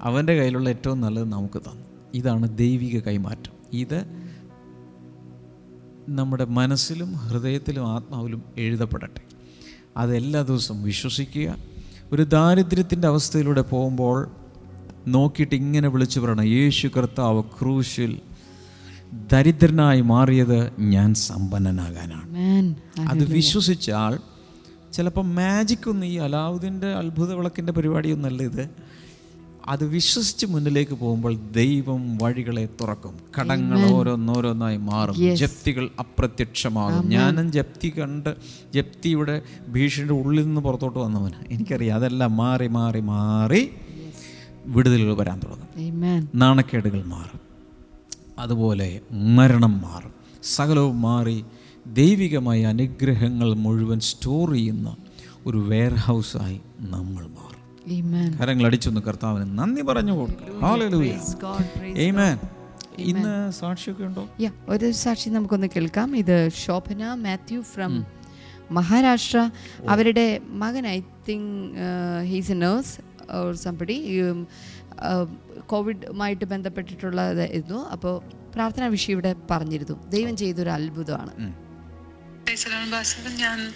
അവന്റെ കയ്യിലുള്ള ഏറ്റവും നല്ലത് നമുക്ക് തന്നു. ഇതാണ് ദൈവിക കൈമാറ്റം. ഇത് നമ്മുടെ മനസ്സിലും ഹൃദയത്തിലും ആത്മാവിലും എഴുതപ്പെടട്ടെ. അതെല്ലാ ദിവസവും വിശ്വസിക്കുക. ഒരു ദാരിദ്ര്യത്തിന്റെ അവസ്ഥയിലൂടെ പോകുമ്പോൾ നോക്കിയിട്ട് ഇങ്ങനെ വിളിച്ചു പറയണം യേശു കർത്താവ് ക്രൂശിൽ ദരിദ്രനായി മാറിയത് ഞാൻ സമ്പന്നനാകാനാണ്. അത് വിശ്വസിച്ചാൽ ചിലപ്പോൾ മാജിക് ഒന്നും ഈ അലാവുദ്ദീന്റെ അത്ഭുത വിളക്കിന്റെ പരിപാടിയൊന്നല്ല ഇത്. അത് വിശ്വസിച്ച് മുന്നിലേക്ക് പോകുമ്പോൾ ദൈവം വഴികളെ തുറക്കും. കടങ്ങൾ ഓരോന്നോരോന്നായി മാറും. ജപ്തികൾ അപ്രത്യക്ഷമാകും. ഞാനും ജപ്തി കണ്ട് ജപ്തിയുടെ ഭീഷണിയുടെ ഉള്ളിൽ നിന്ന് പുറത്തോട്ട് വന്നവന്. എനിക്കറിയാം അതെല്ലാം മാറി മാറി മാറി വിടുതലുകൾ വരാൻ തുടങ്ങും. നാണക്കേടുകൾ മാറും. അതുപോലെ മരണം മാറും. സകലവും മാറി ദൈവികമായ അനുഗ്രഹങ്ങൾ മുഴുവൻ സ്റ്റോർ ചെയ്യുന്ന ഒരു വെയർ ഹൗസായി നമ്മൾ മാറും. Amen. കരങ്ങൾ അടിച്ചൊന്ന് കർത്താവിന് നന്ദി പറഞ്ഞു കൊടുക്കും. ഇന്ന് സാക്ഷിയൊക്കെ ഉണ്ടോ? ഒരു സാക്ഷി നമുക്കൊന്ന് കേൾക്കാം. ഇത് ശോഭന മാത്യു ഫ്രം മഹാരാഷ്ട്ര. അവരുടെ മകൻ I think he's a nurse or somebody കോവിഡുമായിട്ട് ബന്ധപ്പെട്ടിട്ടുള്ള ഇതായിരുന്നു അപ്പോൾ പ്രാർത്ഥനാ വിഷയം ഇവിടെ പറഞ്ഞിരുന്നു. ദൈവം ചെയ്തൊരു അത്ഭുതമാണ്. ഞാൻ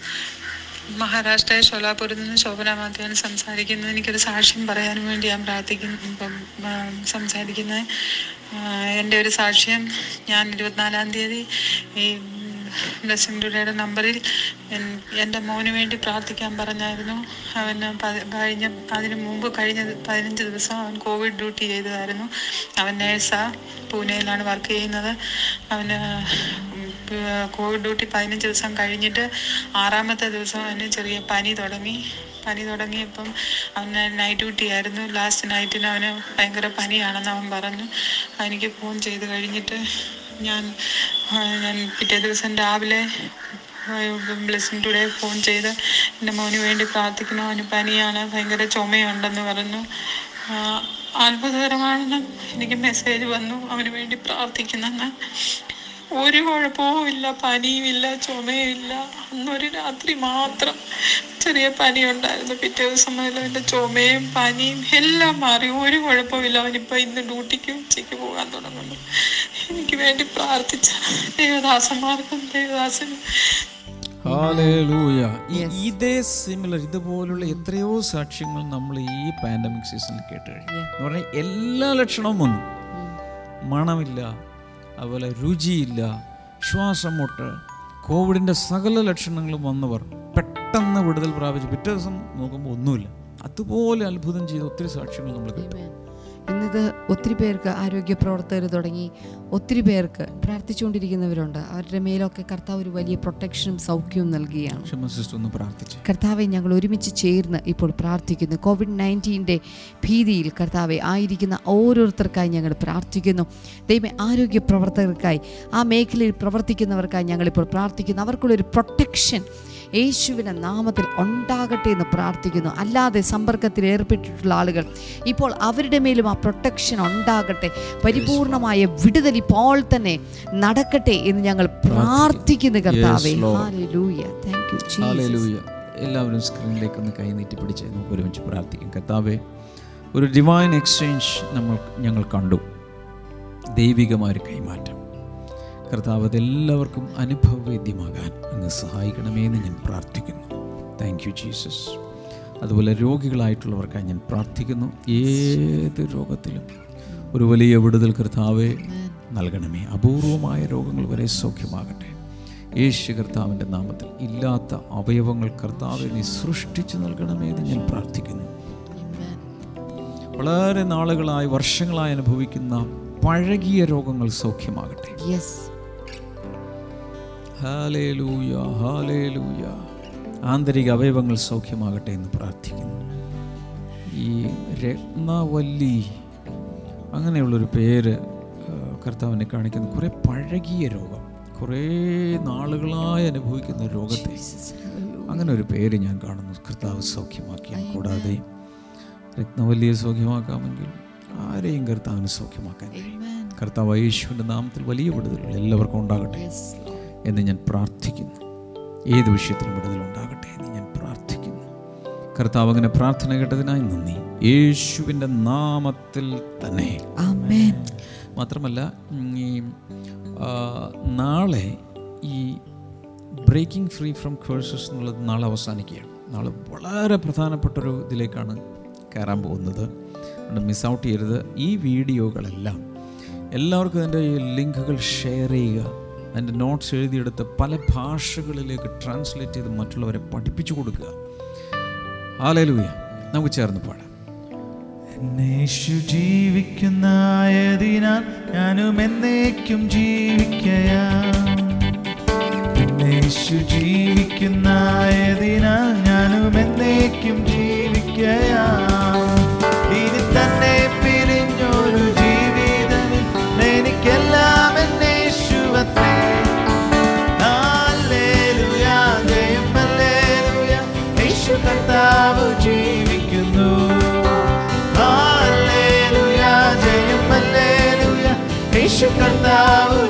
മഹാരാഷ്ട്രയെ ഷോലാപൂരിൽ നിന്ന് ശോഭന മാത്യാണ് സംസാരിക്കുന്നത് എനിക്കൊരു സാക്ഷ്യം പറയാൻ വേണ്ടി ഞാൻ പ്രാർത്ഥിക്കുന്നു സംസാരിക്കുന്നത്. എന്റെ ഒരു സാക്ഷ്യം ഞാൻ ഇരുപത്തിനാലാം തീയതി ഈ ബ്ലെസ്സിംഗ് നമ്പറിൽ എൻ- എന്റെ മോന് വേണ്ടി പ്രാർത്ഥിക്കാൻ പറഞ്ഞായിരുന്നു. അവന് കഴിഞ്ഞ അതിന് മുമ്പ് കഴിഞ്ഞ പതിനഞ്ച് ദിവസം അവൻ കോവിഡ് ഡ്യൂട്ടി ചെയ്തതായിരുന്നു. അവൻ നേഴ്സാ പൂനെയിലാണ് വർക്ക് ചെയ്യുന്നത്. അവന് കോവിഡ് ഡ്യൂട്ടി പതിനഞ്ച് ദിവസം കഴിഞ്ഞിട്ട് ആറാമത്തെ ദിവസം അവന് ചെറിയ പനി തുടങ്ങി. പനി തുടങ്ങിയപ്പം അവന് നൈറ്റ് ഡ്യൂട്ടി ആയിരുന്നു. ലാസ്റ്റ് നൈറ്റിന് അവന് ഭയങ്കര പനിയാണെന്ന് അവൻ പറഞ്ഞു. എനിക്ക് ഫോൺ ചെയ്ത് കഴിഞ്ഞിട്ട് ഞാൻ ഞാൻ പിറ്റേ ദിവസം രാവിലെ ബ്ലെസ്സിങ് ടുഡേ ഫോൺ ചെയ്ത് എന്റെ മോന് വേണ്ടി പ്രാർത്ഥിക്കണം അവന് പനിയാണ് ഭയങ്കര ചുമയുണ്ടെന്ന് പറഞ്ഞു. അത്ഭുതകരമാണെന്ന് എനിക്ക് മെസ്സേജ് വന്നു അവന് വേണ്ടി പ്രാർത്ഥിക്കുന്നെന്ന്. ഒരു കുഴപ്പവും ഇല്ല പനിയുമില്ല ചുമയുമില്ല അന്നൊരു രാത്രി മാത്രം ചെറിയ പനി ഉണ്ടായിരുന്നു. പിറ്റേ ദിവസം മുതൽ അവന്റെ ചുമയും പനിയും എല്ലാം മാറി. ഒരു കുഴപ്പമില്ല അവനിപ്പോൾ ഇന്ന് ഡ്യൂട്ടിക്ക് ഉച്ചയ്ക്ക് പോകാൻ തുടങ്ങുന്നു. എനിക്ക് വേണ്ടി പ്രാർത്ഥിച്ച ദേവദാസന്മാർക്കും ദേവദാസനും. ഇതേ സിമിലർ ഇതുപോലുള്ള എത്രയോ സാക്ഷ്യങ്ങൾ നമ്മൾ ഈ പാൻഡമിക് സീസണിൽ കേട്ട് കഴിഞ്ഞു എന്ന് പറഞ്ഞാൽ എല്ലാ ലക്ഷണവും വന്നു. മണമില്ല അതുപോലെ രുചിയില്ല ശ്വാസം മുട്ട് കോവിഡിന്റെ സകല ലക്ഷണങ്ങളും വന്നവർ പെട്ടെന്ന് വിടുതൽ പ്രാപിച്ചു. പിറ്റേ ദിവസം നോക്കുമ്പോൾ ഒന്നുമില്ല. അതുപോലെ അത്ഭുതം ചെയ്ത ഒത്തിരി സാക്ഷ്യങ്ങൾ നമ്മൾ കേട്ടു. ഇന്നിത് ഒത്തിരി പേർക്ക് ആരോഗ്യ പ്രവർത്തകർ തുടങ്ങി ഒത്തിരി പേർക്ക് പ്രാർത്ഥിച്ചുകൊണ്ടിരിക്കുന്നവരുണ്ട്. അവരുടെ മേലൊക്കെ കർത്താവ് ഒരു വലിയ പ്രൊട്ടക്ഷനും സൗഖ്യവും നൽകുകയാണ്. കർത്താവെ ഞങ്ങൾ ഒരുമിച്ച് ചേർന്ന് ഇപ്പോൾ പ്രാർത്ഥിക്കുന്നു. കോവിഡ് നയന്റീന്റെ ഭീതിയിൽ കർത്താവെ ആയിരിക്കുന്ന ഓരോരുത്തർക്കായി ഞങ്ങൾ പ്രാർത്ഥിക്കുന്നു. ദൈവം ആരോഗ്യ പ്രവർത്തകർക്കായി ആ മേഖലയിൽ പ്രവർത്തിക്കുന്നവർക്കായി ഞങ്ങളിപ്പോൾ പ്രാർത്ഥിക്കുന്നു. അവർക്കുള്ളൊരു പ്രൊട്ടക്ഷൻ യേശുവിന്റെ നാമത്തിൽ ഉണ്ടാകട്ടെ എന്ന് പ്രാർത്ഥിക്കുന്നു. അല്ലാതെ സമ്പർക്കത്തിൽ ഏർപ്പെട്ടിട്ടുള്ള ആളുകൾ ഇപ്പോൾ അവരുടെ മേലും ആ പ്രൊട്ടക്ഷൻ ഉണ്ടാകട്ടെ. പരിപൂർണമായ വിടുതൽ ഇപ്പോൾ തന്നെ നടക്കട്ടെ എന്ന് ഞങ്ങൾ പ്രാർത്ഥിക്കുന്നു കർത്താവേ. എല്ലാവരും സ്ക്രീനിലേക്ക് ഒന്ന് കൈ നീട്ടി പിടിച്ച് നമുക്ക് ഒരുമിച്ച് പ്രാർത്ഥിക്കും. കർത്താവെ ഒരു ഡിവൈൻ എക്സ്ചേഞ്ച് നമ്മൾ ഞങ്ങൾ കണ്ടു. ദൈവികമായ ഒരു കൈമാറ്റം. കർത്താവ് അതെല്ലാവർക്കും അനുഭവവേദ്യമാകാൻ അങ്ങ് സഹായിക്കണമേ എന്ന് ഞാൻ പ്രാർത്ഥിക്കുന്നു. താങ്ക് യു ജീസസ് അതുപോലെ രോഗികളായിട്ടുള്ളവർക്കായി ഞാൻ പ്രാർത്ഥിക്കുന്നു. ഏത് രോഗത്തിലും ഒരു വലിയ വിടുതൽ കർത്താവെ നൽകണമേ. അപൂർവമായ രോഗങ്ങൾ വരെ സൗഖ്യമാകട്ടെ. യേശു കർത്താവിന്റെ നാമത്തിൽ ഇല്ലാത്ത അവയവങ്ങൾ കർത്താവെ നീ സൃഷ്ടിച്ചു നൽകണമേ എന്ന് ഞാൻ പ്രാർത്ഥിക്കുന്നു. വളരെ നാളുകളായി വർഷങ്ങളായി അനുഭവിക്കുന്ന പഴകിയ രോഗങ്ങൾ സൗഖ്യമാകട്ടെ. Yes. ഹാലേലൂയ ഹാലേലൂയ ആന്തരിക അവയവങ്ങൾ സൗഖ്യമാകട്ടെ എന്ന് പ്രാർത്ഥിക്കുന്നു. ഈ രത്നവല്ലി അങ്ങനെയുള്ളൊരു പേര് കർത്താവിനെ കാണിക്കുന്ന കുറേ പഴകിയ രോഗം കുറേ നാളുകളായി അനുഭവിക്കുന്ന രോഗത്തെ അങ്ങനെ ഒരു പേര് ഞാൻ കാണുന്നു. കർത്താവ് സൗഖ്യമാക്കിയാൽ കൂടാതെ രത്നവല്ലിയെ സൗഖ്യമാക്കാമെങ്കിൽ ആരെയും കർത്താവിന് സൗഖ്യമാക്കാൻ കഴിയും. കർത്താവ് യേശുവിന്റെ നാമത്തിൽ വലിയ വിടുതലുകൾ എല്ലാവർക്കും ഉണ്ടാകട്ടെ. എന്ന് ഞാൻ പ്രാർത്ഥിക്കുന്നു. ഏത് വിഷയത്തിലും വിടുതലുണ്ടാകട്ടെ എന്ന് ഞാൻ പ്രാർത്ഥിക്കുന്നു. കർത്താവ് അങ്ങനെ പ്രാർത്ഥന കേട്ടതിനായി നന്ദി. യേശുവിന്റെ നാമത്തിൽ തന്നെ. മാത്രമല്ല ഈ നാളെ ഈ ബ്രേക്കിംഗ് ഫ്രീ ഫ്രം കേഴ്സസ് എന്നുള്ളത് നാളെ അവസാനിക്കുകയാണ്. നാളെ വളരെ പ്രധാനപ്പെട്ടൊരു ഇതിലേക്കാണ് കയറാൻ പോകുന്നത്. അതുകൊണ്ട് മിസ് ഔട്ട് ചെയ്യരുത്. ഈ വീഡിയോകളെല്ലാം എല്ലാവർക്കും അതിന്റെ ഈ ലിങ്കുകൾ ഷെയർ ചെയ്യുക. അതിന്റെ നോട്ട്സ് എഴുതിയെടുത്ത് പല ഭാഷകളിലേക്ക് ട്രാൻസ്ലേറ്റ് ചെയ്ത് മറ്റുള്ളവരെ പഠിപ്പിച്ചു കൊടുക്കുക. ആലലൂയ നമുക്ക് ചേർന്ന് പാടാം. എന്നേശു എന്നേക്കും ഞാനും എന്നേക്കും ജീവിക്കയാം. യേശു കർത്താവ്